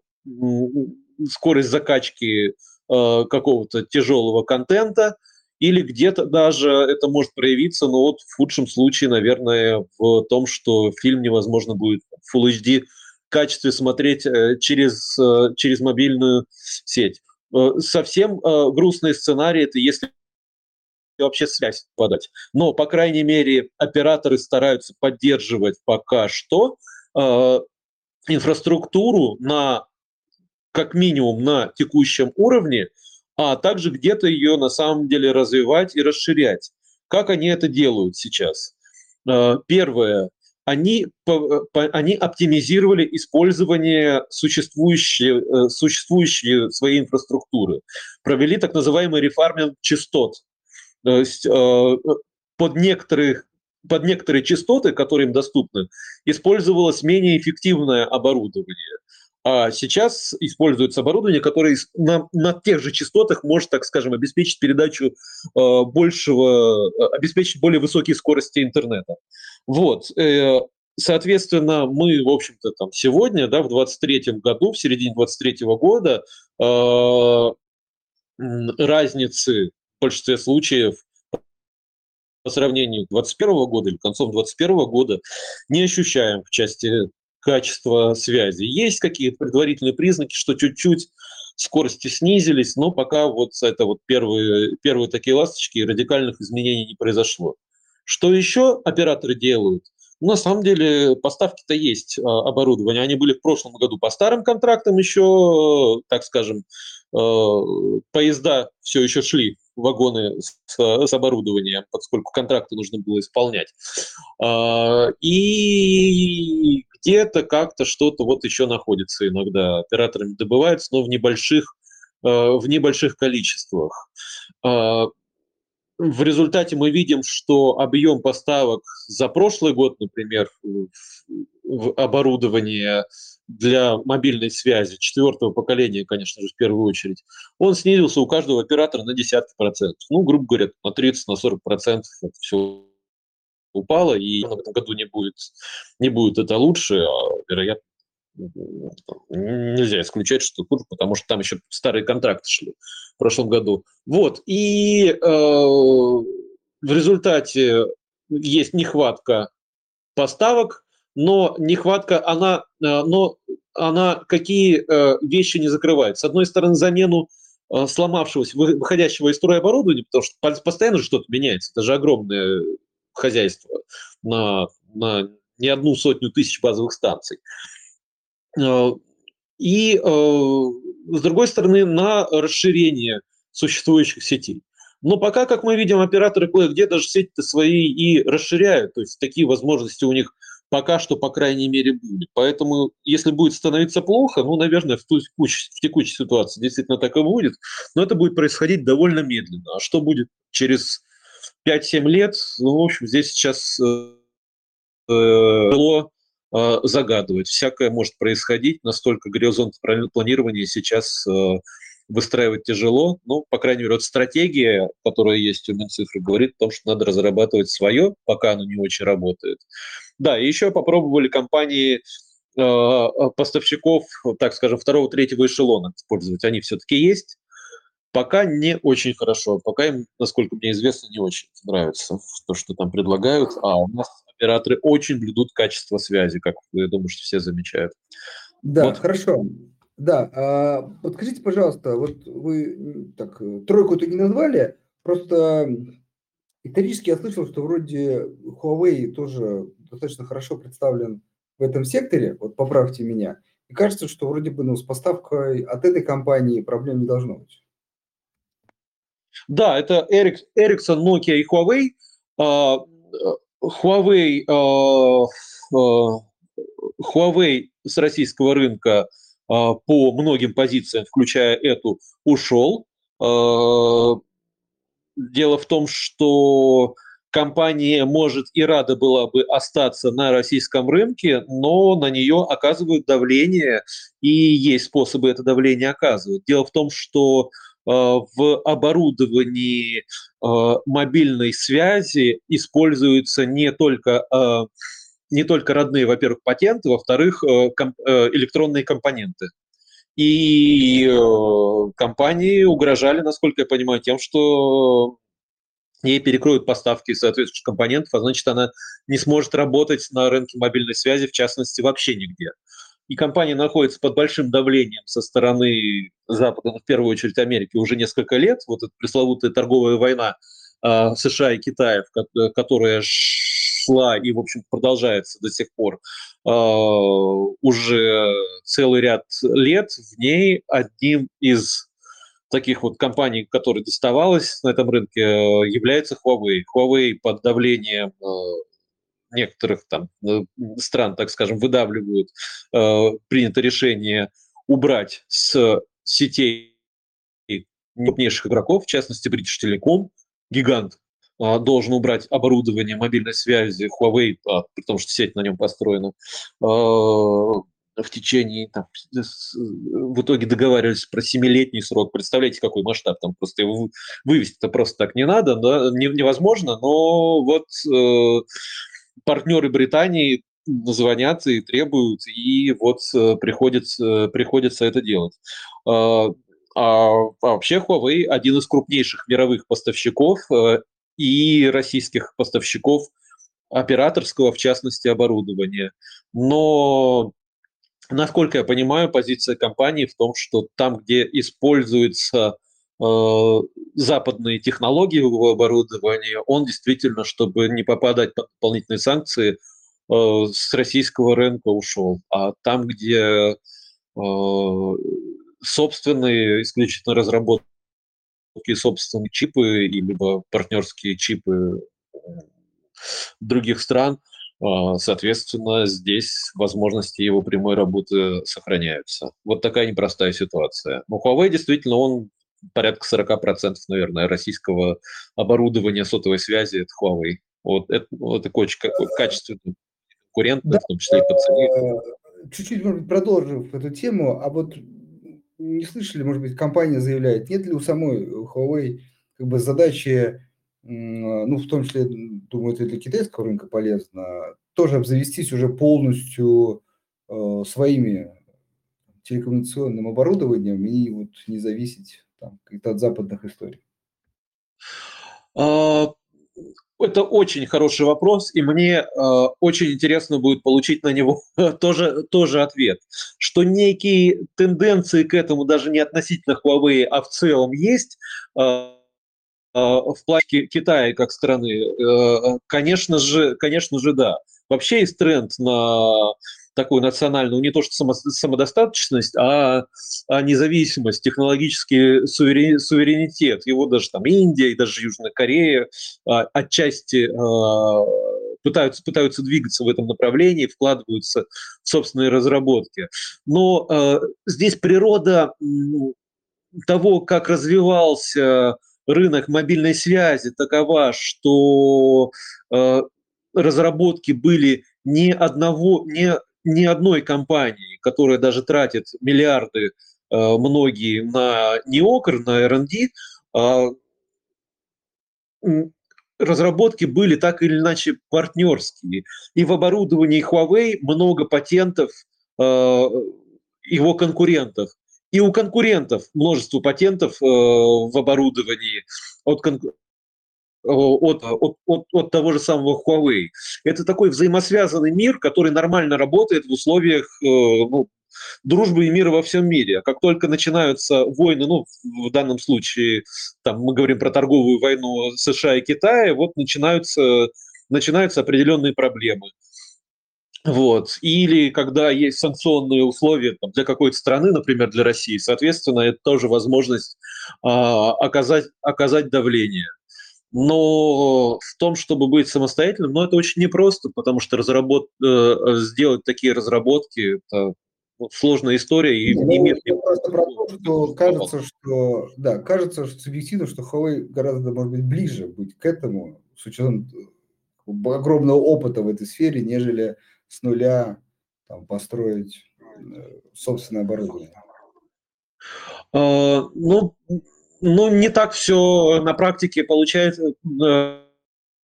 скорость закачки э, какого-то тяжелого контента, или где-то даже это может проявиться, но вот в худшем случае, наверное, в том, что фильм невозможно будет в Full HD качестве смотреть э, через, э, через мобильную сеть. Э, совсем грустный сценарий – это если вообще связь подать. Но, по крайней мере, операторы стараются поддерживать пока что инфраструктуру на как минимум на текущем уровне, а также где-то ее на самом деле развивать и расширять. Как они это делают сейчас? Первое они, они оптимизировали использование существующей, э, существующей своей инфраструктуры, провели так называемый рефарминг частот. То есть э, под некоторых под некоторые частоты, которые им доступны, использовалось менее эффективное оборудование. А сейчас используется оборудование, которое на, на тех же частотах может, так скажем, обеспечить передачу э, большего, э, обеспечить более высокие скорости интернета. Вот. Э, соответственно, мы, в общем-то, там сегодня, да, в 23 году, в середине 23 года, э, разницы в большинстве случаев по сравнению с 2021 года или концом 2021 года не ощущаем в части качества связи. Есть какие-то предварительные признаки, что чуть-чуть скорости снизились, но пока вот это вот первые, первые такие ласточки, радикальных изменений не произошло. Что еще операторы делают? Ну, на самом деле поставки-то есть а, оборудование. Они были в прошлом году по старым контрактам еще, так скажем, Э, поезда все еще шли, вагоны с, с оборудованием, поскольку контракты нужно было исполнять. А, и где-то как-то что-то вот еще находится иногда. Операторами добывается, но в небольших, э, в небольших количествах. А, в результате мы видим, что объем поставок за прошлый год, например, в оборудование для мобильной связи четвертого поколения, конечно же, в первую очередь, он снизился у каждого оператора на десятки процентов. Ну, грубо говоря, на 30, на 40 процентов это все упало, и в этом году не будет, не будет это лучше, а, вероятно, нельзя исключать, что хуже, потому что там еще старые контракты шли в прошлом году. Вот, и э, в результате есть нехватка поставок, но нехватка, она, э, но она какие э, вещи не закрывает? С одной стороны, замену э, сломавшегося, выходящего из строя оборудования, потому что постоянно что-то меняется. Это же огромное хозяйство на, на не одну сотню тысяч базовых станций. И, с другой стороны, на расширение существующих сетей. Но пока, как мы видим, операторы кое-где даже сети свои и расширяют, то есть такие возможности у них пока что, по крайней мере, будет. Поэтому, если будет становиться плохо, ну, наверное, в, текущей, в текущей ситуации действительно так и будет, но это будет происходить довольно медленно. А что будет через 5-7 лет, ну, в общем, здесь сейчас э, тяжело э, загадывать. Всякое может происходить, настолько горизонт планирования сейчас э, выстраивать тяжело. Ну, по крайней мере, вот стратегия, которая есть у Минцифры, говорит о том, что надо разрабатывать свое, пока оно не очень работает. Да, и еще попробовали компании э, э, поставщиков, так скажем, второго, третьего эшелона использовать. Они все-таки есть. Пока не очень хорошо. Пока им, насколько мне известно, не очень нравится то, что там предлагают. А у нас операторы очень блюдут качество связи, как я думаю, что все замечают.
Да, вот. хорошо. Да, а, подскажите, пожалуйста, вот вы так тройку-то не назвали, просто исторически я слышал, что вроде Huawei тоже достаточно хорошо представлен в этом секторе, вот поправьте меня, и кажется, что вроде бы ну, с поставкой от этой компании проблем не должно быть.
Да, это Ericsson, Nokia и Huawei. А, Huawei, а, Huawei с российского рынка а, по многим позициям, включая эту, ушел. А, дело в том, что компания может и рада была бы остаться на российском рынке, но на нее оказывают давление, и есть способы это давление оказывать. Дело в том, что а, в оборудовании мобильной связи используются не только не только родные, во-первых, патенты, во-вторых, э, э, электронные компоненты. И э, компании угрожали, насколько я понимаю, тем, что ей перекроют поставки соответствующих компонентов, а значит, она не сможет работать на рынке мобильной связи, в частности, вообще нигде. И компания находится под большим давлением со стороны Запада, ну, в первую очередь Америки, уже несколько лет. Вот эта пресловутая торговая война США и Китая, которая шла и, в общем, продолжается до сих пор э, уже целый ряд лет, в ней одним из таких вот компаний, которые доставалось на этом рынке, э, является Huawei. Huawei под давлением э, некоторых там э, стран, так скажем, выдавливают, э, принято решение убрать с сетей крупнейших игроков, в частности, British Telecom, гигант должен убрать оборудование мобильной связи Huawei, при том, что сеть на нем построена, в течение, там, в итоге договаривались про семилетний срок. Представляете, какой масштаб там просто его вывести-то просто так не надо, да, невозможно, но вот э, партнеры Британии звонят и требуют, и вот э, приходится, приходится это делать. А, а вообще Huawei один из крупнейших мировых поставщиков э, и российских поставщиков операторского, в частности, оборудования. Но Насколько я понимаю, позиция компании в том, что там, где используются э, западные технологии в оборудовании, он действительно, чтобы не попадать под дополнительные санкции, э, с российского рынка ушел. А там, где э, собственные исключительно разработки, собственные чипы, либо партнерские чипы других стран – соответственно, здесь возможности его прямой работы сохраняются. Вот такая непростая ситуация. Но Huawei действительно, он порядка 40%, наверное, российского оборудования сотовой связи – это Huawei. Вот это, вот такой очень качественный конкурент, да, в том числе и по цене.
Э, чуть-чуть, может быть, продолжив эту тему, а вот не слышали, может быть, компания заявляет, нет ли у самой Huawei как бы задачи ну, в том числе, думаю, это для китайского рынка полезно, тоже обзавестись уже полностью э, своими телекоммуникационным оборудованием и вот не зависеть там, от западных историй?
А, это очень хороший вопрос, и мне э, очень интересно будет получить на него тоже, тоже ответ. Что некие тенденции к этому даже не относительно Huawei, а в целом есть, а, в плане Китая как страны? Э, конечно же, конечно же, да. Вообще есть тренд на такую национальную, не то что само, самодостаточность, а, а независимость, технологический суверен, суверенитет. Его даже там Индия и даже Южная Корея а, отчасти а, пытаются, пытаются двигаться в этом направлении, вкладываются в собственные разработки. Но здесь природа того, как развивался рынок мобильной связи такова, что разработки были не одного, не, не одной компании, которая даже тратит миллиарды э, многие на неокр, на R&D, э, разработки были так или иначе партнерские. И в оборудовании Huawei много патентов э, его конкурентов. И у конкурентов множество патентов э, в оборудовании от, от, от, от, от того же самого Huawei. Это такой взаимосвязанный мир, который нормально работает в условиях э, ну, дружбы и мира во всем мире. А как только начинаются войны, ну, в данном случае, там, мы говорим про торговую войну США и Китая, вот начинаются, начинаются определенные проблемы. Вот. Или когда есть санкционные условия там, для какой-то страны, например, для России, соответственно, это тоже возможность а, оказать, оказать давление. Но в том, чтобы быть самостоятельным, ну, это очень непросто, потому что разработ... Э, сделать такие разработки это сложная история. И
ну, не просто про то, что кажется, что да, кажется, что субъективно, что Huawei гораздо, может быть, ближе быть к этому, с учетом э, огромного опыта в этой сфере, нежели с нуля там, построить э, собственное оборудование?
А, ну, ну, не так все на практике получается, э,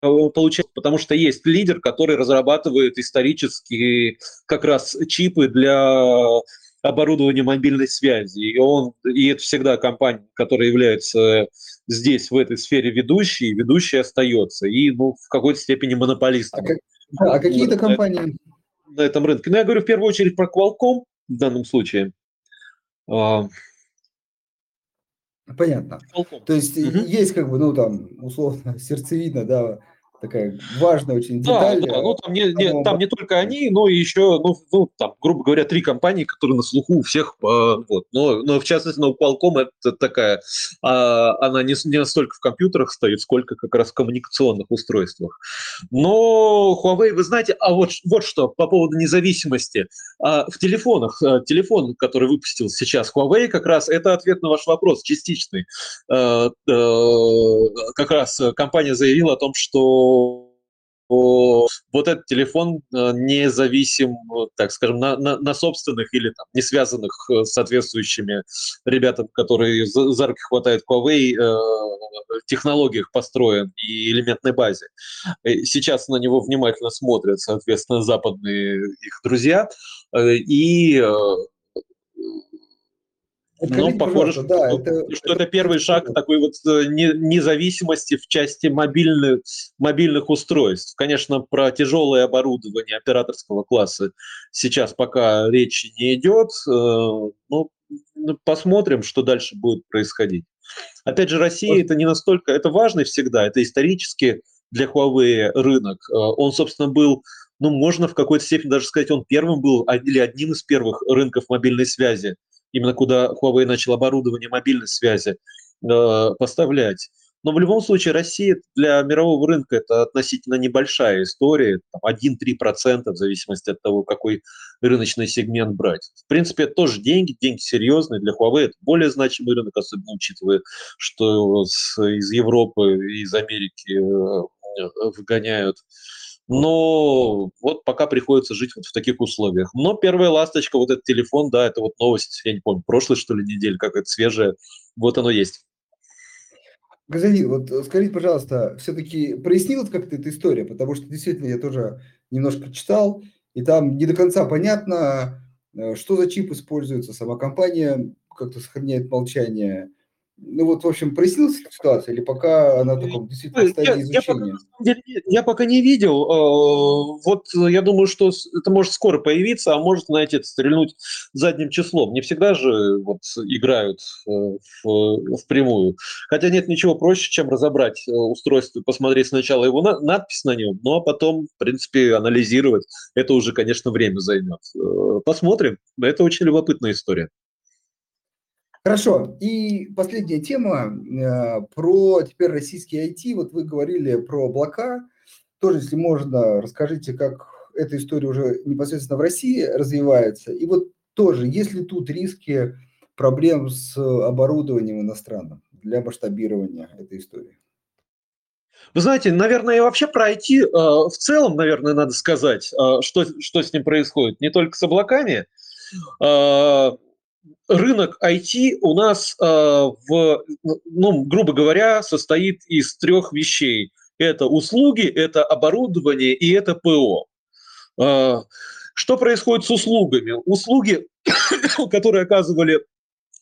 получается, потому что есть лидер, который разрабатывает исторические как раз чипы для оборудования мобильной связи. И, он, и это всегда компания, которая является здесь, в этой сфере ведущей, и ведущей остается. И ну, в какой-то степени монополистом.
А, как, а какие-то компании
на этом рынке. Но я говорю в первую очередь про Qualcomm в данном случае.
Понятно. Qualcomm. То есть угу. есть как бы, ну там, условно, сердцевина, да, такая важная очень
деталь. Да, да, ну там не, не, там не только они, но и еще, ну, ну, там, грубо говоря, три компании, которые на слуху у всех, вот, но, но в частности, на Qualcomm это такая, а, она не, не настолько в компьютерах стоит, сколько как раз в коммуникационных устройствах. Но Huawei, вы знаете, а вот, вот что по поводу независимости. А, в телефонах, а, телефон, который выпустил сейчас Huawei, как раз это ответ на ваш вопрос, частичный. А, а, как раз компания заявила о том, что вот этот телефон э, не зависим, так скажем, на, на, на собственных или там, не связанных э, с соответствующими ребятам, которые за, за руки хватает Huawei, э, технологиях построен и элементной базе. Сейчас на него внимательно смотрят, соответственно, западные их друзья, и ну, похоже, что, да, это, что это, это первый шаг такой вот э, независимости в части мобильных, мобильных устройств. Конечно, про тяжелое оборудование операторского класса сейчас пока речи не идет. Э, ну, посмотрим, что дальше будет происходить. Опять же, Россия это не настолько, это важно всегда, это исторически для Huawei рынок. Э, он, собственно, был ну, можно в какой-то степени даже сказать, он первым был или одним из первых рынков мобильной связи именно куда Huawei начал оборудование мобильной связи э, поставлять. Но в любом случае Россия для мирового рынка это относительно небольшая история, 1-3% в зависимости от того, какой рыночный сегмент брать. В принципе, это тоже деньги, деньги серьезные. Для Huawei это более значимый рынок, особенно учитывая, что из Европы из Америки э, выгоняют но вот пока приходится жить вот в таких условиях. Но первая ласточка, вот этот телефон, да, это вот новость, я не помню, прошлой, что ли, недели, как это свежая, вот оно есть.
Газанин, вот э, скажите, пожалуйста, все-таки прояснилась как-то эта история, потому что действительно я тоже немножко читал, и там не до конца понятно, э, что за чип используется, сама компания как-то сохраняет молчание, ну вот, в общем, прояснилась ситуация или пока она только действительно в стадии изучения?
Я, я, я пока не видел. Э, вот я думаю, что это может скоро появиться, а может, знаете, стрельнуть задним числом. Не всегда же вот играют э, в, в прямую. Хотя нет ничего проще, чем разобрать э, устройство посмотреть сначала его на, надпись на нем, ну а потом, в принципе, анализировать. Это уже, конечно, время займет. Посмотрим. Это очень любопытная история.
Хорошо. И последняя тема э, про теперь российский IT. Вот вы говорили про облака. Тоже, если можно, расскажите, как эта история уже непосредственно в России развивается. И вот тоже, есть ли тут риски проблем с оборудованием иностранным для масштабирования этой истории?
Вы знаете, наверное, вообще про IT э, в целом, наверное, надо сказать, э, что, что с ним происходит. Не только с облаками. Э, рынок IT у нас, э, в, ну, грубо говоря, состоит из трех вещей. Это услуги, это оборудование и это ПО. Э, что происходит с услугами? Услуги, которые оказывали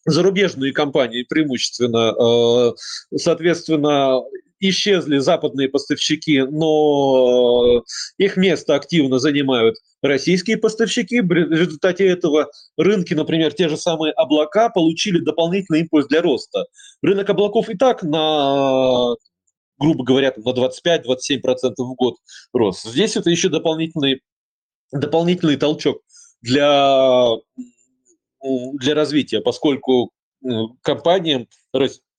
зарубежные компании преимущественно, э, соответственно, исчезли западные поставщики, но их место активно занимают российские поставщики. В результате этого рынки, например, те же самые облака, получили дополнительный импульс для роста. Рынок облаков и так на грубо говоря, на 25-27% в год рос. Здесь это еще дополнительный, дополнительный толчок для, для развития, поскольку компаниям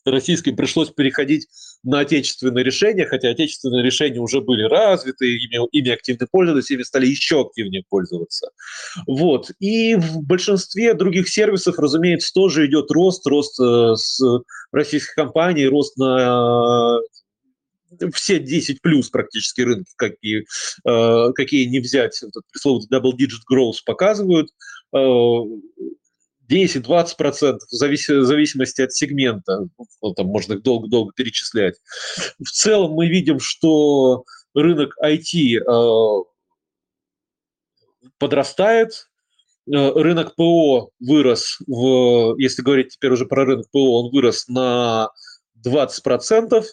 российским пришлось переходить на отечественные решения, хотя отечественные решения уже были развиты, ими, ими активно пользовались, ими стали еще активнее пользоваться. Вот. И в большинстве других сервисов, разумеется, тоже идет рост, рост э, с российских компаний, рост на э, все 10 плюс практически рынки, какие, э, какие не взять, этот пресловутый double-digit growth показывают. Э, 10-20% в зависимости от сегмента. Ну, там можно их долго-долго перечислять. В целом мы видим, что рынок IT э, подрастает, э, рынок ПО вырос, в, если говорить теперь уже про рынок ПО, он вырос на 20%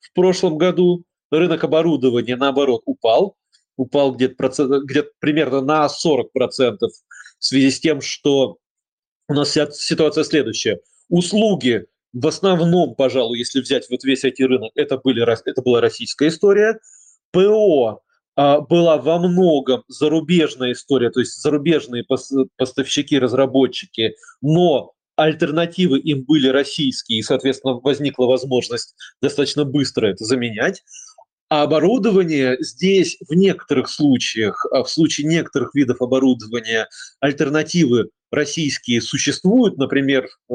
в прошлом году. Рынок оборудования, наоборот, упал. Упал где-то, где примерно на 40% в связи с тем, что у нас ситуация следующая. Услуги в основном, пожалуй, если взять вот весь IT рынок, это, были, это была российская история. ПО а, была во многом зарубежная история, то есть зарубежные поставщики, разработчики, но альтернативы им были российские, и, соответственно, возникла возможность достаточно быстро это заменять. А оборудование здесь в некоторых случаях, а в случае некоторых видов оборудования альтернативы российские существуют, например, э,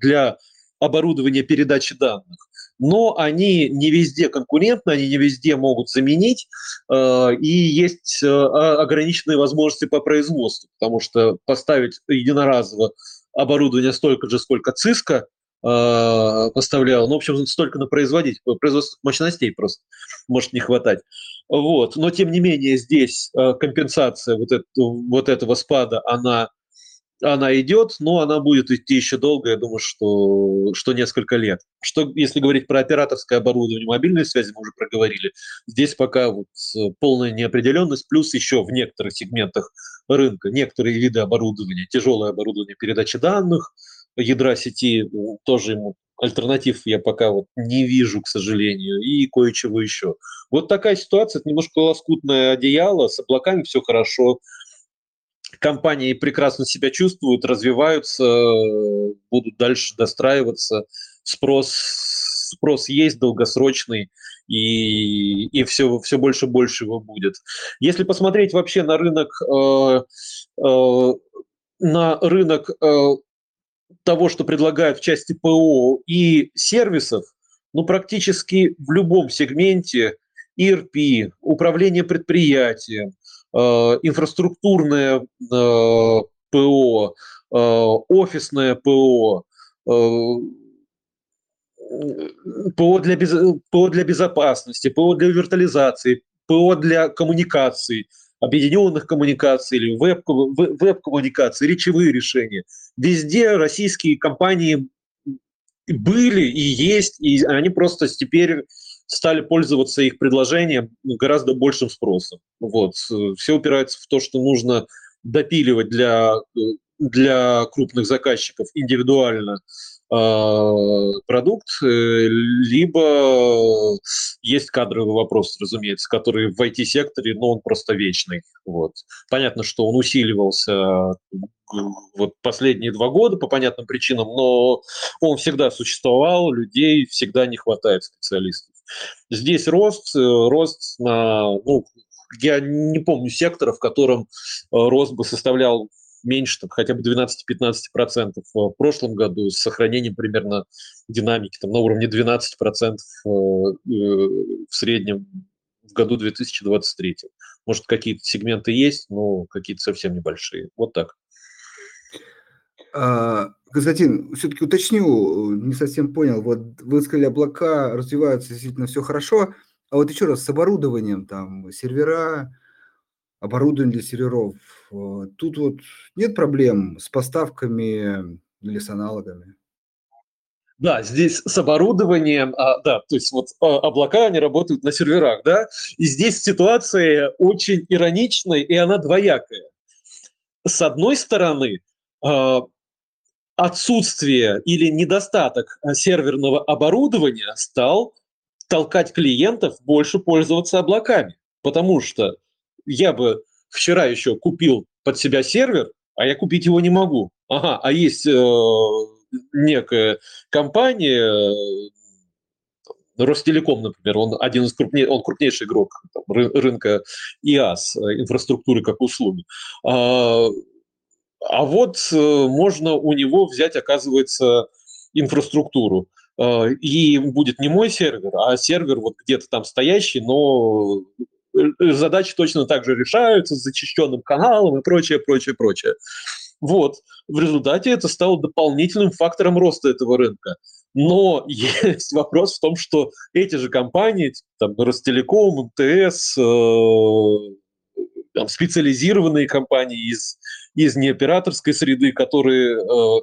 для оборудования передачи данных, но они не везде конкурентны, они не везде могут заменить, э, и есть э, ограниченные возможности по производству, потому что поставить единоразово оборудование столько же, сколько э, поставлял. Ну, в общем, столько на производить, производственных мощностей просто может не хватать. Вот. Но, тем не менее, здесь э, компенсация вот, это, вот этого спада, она она идет, но она будет идти еще долго, я думаю, что, что несколько лет. Что, если говорить про операторское оборудование мобильной связи, мы уже проговорили, здесь пока вот полная неопределенность, плюс еще в некоторых сегментах рынка некоторые виды оборудования, тяжелое оборудование передачи данных, ядра сети, тоже ему альтернатив я пока вот не вижу, к сожалению, и кое-чего еще. Вот такая ситуация, это немножко лоскутное одеяло, с облаками все хорошо, компании прекрасно себя чувствуют, развиваются, будут дальше достраиваться. Спрос, спрос есть долгосрочный, и, и все, все больше и больше его будет. Если посмотреть вообще на рынок, э, э, на рынок э, того, что предлагают в части ПО и сервисов, ну, практически в любом сегменте ERP, управление предприятием, Э, инфраструктурное э, ПО, э, офисное ПО, ПО для, без, ПО для безопасности, ПО для виртуализации, ПО для коммуникаций, объединенных коммуникаций или веб, веб-коммуникаций, речевые решения. Везде российские компании были и есть, и они просто теперь стали пользоваться их предложением гораздо большим спросом. Вот. Все упирается в то, что нужно допиливать для, для крупных заказчиков индивидуально продукт, э, либо есть кадровый вопрос, разумеется, который в IT-секторе, но он просто вечный. Вот. Понятно, что он усиливался вот последние два года по понятным причинам, но он всегда существовал, людей всегда не хватает специалистов. Здесь рост, э, рост на, ну, я не помню сектора, в котором э, рост бы составлял меньше там, хотя бы 12-15% в прошлом году с сохранением примерно динамики там, на уровне 12% э, в среднем в году 2023. Может, какие-то сегменты есть, но какие-то совсем небольшие. Вот так.
А, Константин, все-таки уточню, не совсем понял. Вот вы сказали, облака развиваются действительно все хорошо, а вот еще раз с оборудованием, там, сервера, оборудование для серверов, э, тут вот нет проблем с поставками или с аналогами?
Да, здесь с оборудованием, а, да, то есть вот а, облака, они работают на серверах, да, и здесь ситуация очень ироничная, и она двоякая. С одной стороны, а, отсутствие или недостаток серверного оборудования стал толкать клиентов больше пользоваться облаками. Потому что я бы вчера еще купил под себя сервер, а я купить его не могу. Ага, а есть э, некая компания, э, Ростелеком, например, он один из крупнейших, он крупнейший игрок там, рынка ИАС, э, инфраструктуры как услуги. А, а вот э, можно у него взять, оказывается, инфраструктуру. И будет не мой сервер, а сервер вот где-то там стоящий, но задачи точно так же решаются с зачищенным каналом и прочее, прочее, прочее. Вот. В результате это стало дополнительным фактором роста этого рынка. Но есть вопрос в том, что эти же компании, там, Ростелеком, МТС, э, там, специализированные компании из, из неоператорской среды, которые, э,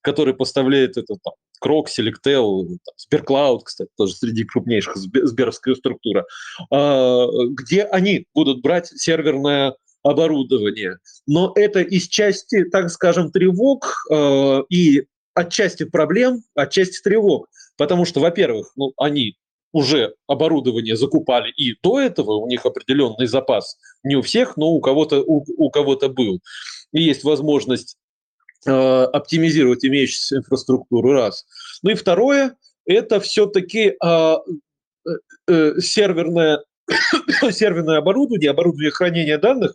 которые поставляют это там, Крок, Selectel, Сберклауд, кстати, тоже среди крупнейших сберовская структура, э, где они будут брать серверное оборудование. Но это из части, так скажем, тревог э, и отчасти проблем, отчасти тревог. Потому что, во-первых, ну, они уже оборудование закупали и до этого, у них определенный запас, не у всех, но у кого-то у, у кого-то был. И есть возможность оптимизировать имеющуюся инфраструктуру, раз. Ну и второе, это все-таки э, э, серверное, серверное оборудование, оборудование хранения данных,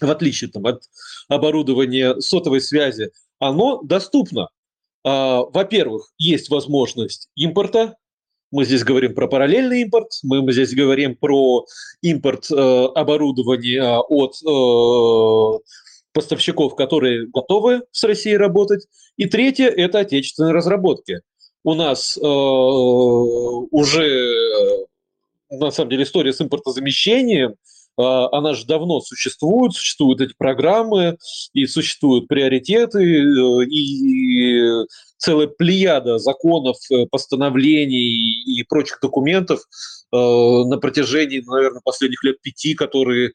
в отличие там, от оборудования сотовой связи, оно доступно. Э, во-первых, есть возможность импорта мы здесь говорим про параллельный импорт, мы здесь говорим про импорт э, оборудования от э, поставщиков, которые готовы с Россией работать. И третье – это отечественные разработки. У нас э, уже, на самом деле, история с импортозамещением – она же давно существует, существуют эти программы, и существуют приоритеты, э, и целая плеяда законов, э, постановлений и прочих документов э, на протяжении, наверное, последних лет пяти, которые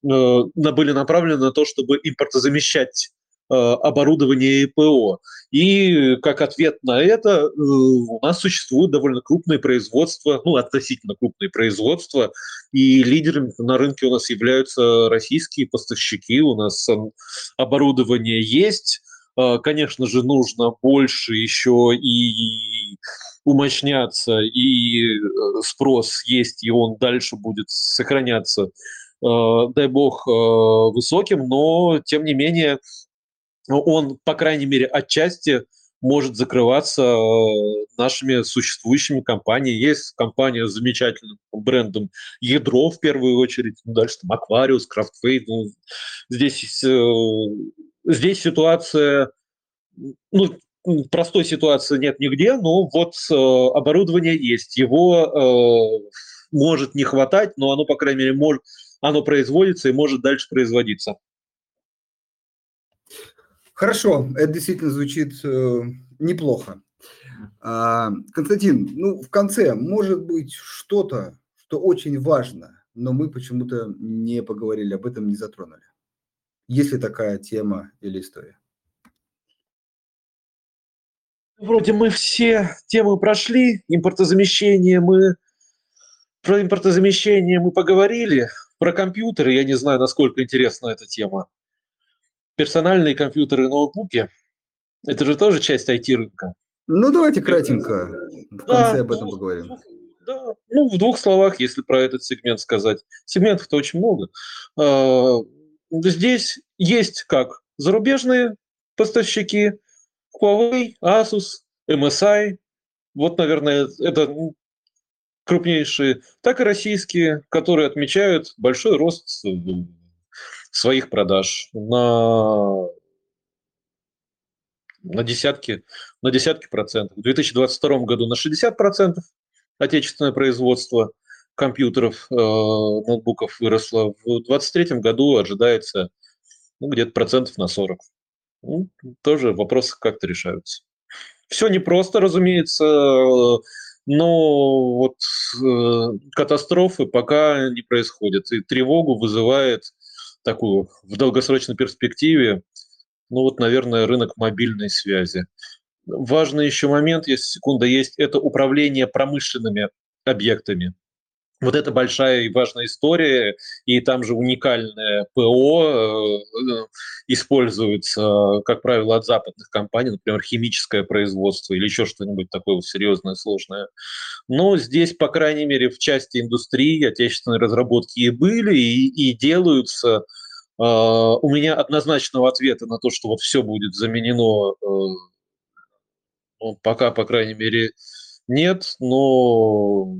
были направлены на то, чтобы импортозамещать оборудование ИПО. И как ответ на это э, у нас существуют довольно крупные производства, ну, относительно крупные производства, и лидерами на рынке у нас являются российские поставщики, у нас оборудование есть, э, Конечно же, нужно больше еще и умощняться, и спрос есть, и он дальше будет сохраняться, дай бог, высоким, но, тем не менее, он, по крайней мере, отчасти может закрываться э, нашими существующими компаниями. Есть компания с замечательным брендом Ядро в первую очередь, ну, дальше там Aquarius, Craftfade. Ну, здесь, э, здесь ситуация, ну, простой ситуации нет нигде, но вот э, оборудование есть. Его может не хватать, но оно, по крайней мере, может, оно производится и может дальше производиться.
Хорошо, это действительно звучит э, неплохо. А, Константин, ну, в конце, может быть, что-то, что очень важно, но мы почему-то не поговорили об этом, не затронули. Есть ли такая тема или история?
Вроде мы все темы прошли, импортозамещение мы... Про импортозамещение мы поговорили, про компьютеры, я не знаю, насколько интересна эта тема персональные компьютеры и ноутбуки, это же тоже часть IT-рынка.
Ну, давайте кратенько в конце да, об этом ну, поговорим.
Да, ну, в двух словах, если про этот сегмент сказать. Сегментов-то очень много. А, здесь есть как зарубежные поставщики, Huawei, Asus, MSI, вот, наверное, это крупнейшие, так и российские, которые отмечают большой рост своих продаж на, на, десятки, на десятки процентов. В 2022 году на 60 процентов отечественное производство компьютеров, э, ноутбуков выросло. В 2023 году ожидается ну, где-то процентов на 40. Ну, тоже вопросы как-то решаются. Все непросто, разумеется, но вот э, катастрофы пока не происходят. И тревогу вызывает такую в долгосрочной перспективе, ну вот, наверное, рынок мобильной связи. Важный еще момент, если секунда есть, это управление промышленными объектами. Вот это большая и важная история, и там же уникальное ПО э, используется, как правило, от западных компаний, например, химическое производство или еще что-нибудь такое серьезное, сложное. Но здесь, по крайней мере, в части индустрии отечественные разработки и были, и, и делаются. А, у меня однозначного ответа на то, что вот все будет заменено, э, ну, пока, по крайней мере, нет, но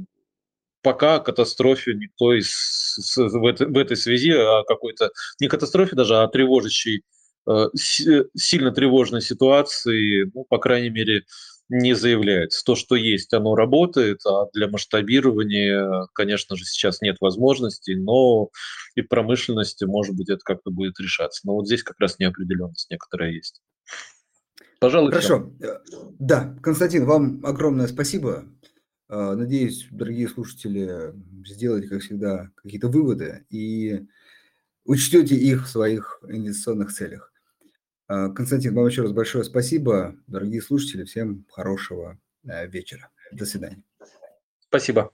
пока о катастрофе никто из, в, этой, в этой связи, о какой-то, не катастрофе даже, а тревожащей, э, сильно тревожной ситуации, ну, по крайней мере, не заявляется. То, что есть, оно работает, а для масштабирования, конечно же, сейчас нет возможностей, но и промышленности, может быть, это как-то будет решаться. Но вот здесь как раз неопределенность некоторая есть.
Пожалуй, Хорошо. Все. Да, Константин, вам огромное спасибо. А, надеюсь, дорогие слушатели, сделаете, как всегда, какие-то выводы и учтете их в своих инвестиционных целях. А, Константин, вам еще раз большое спасибо. Дорогие слушатели, всем хорошего э, вечера. До свидания.
Спасибо.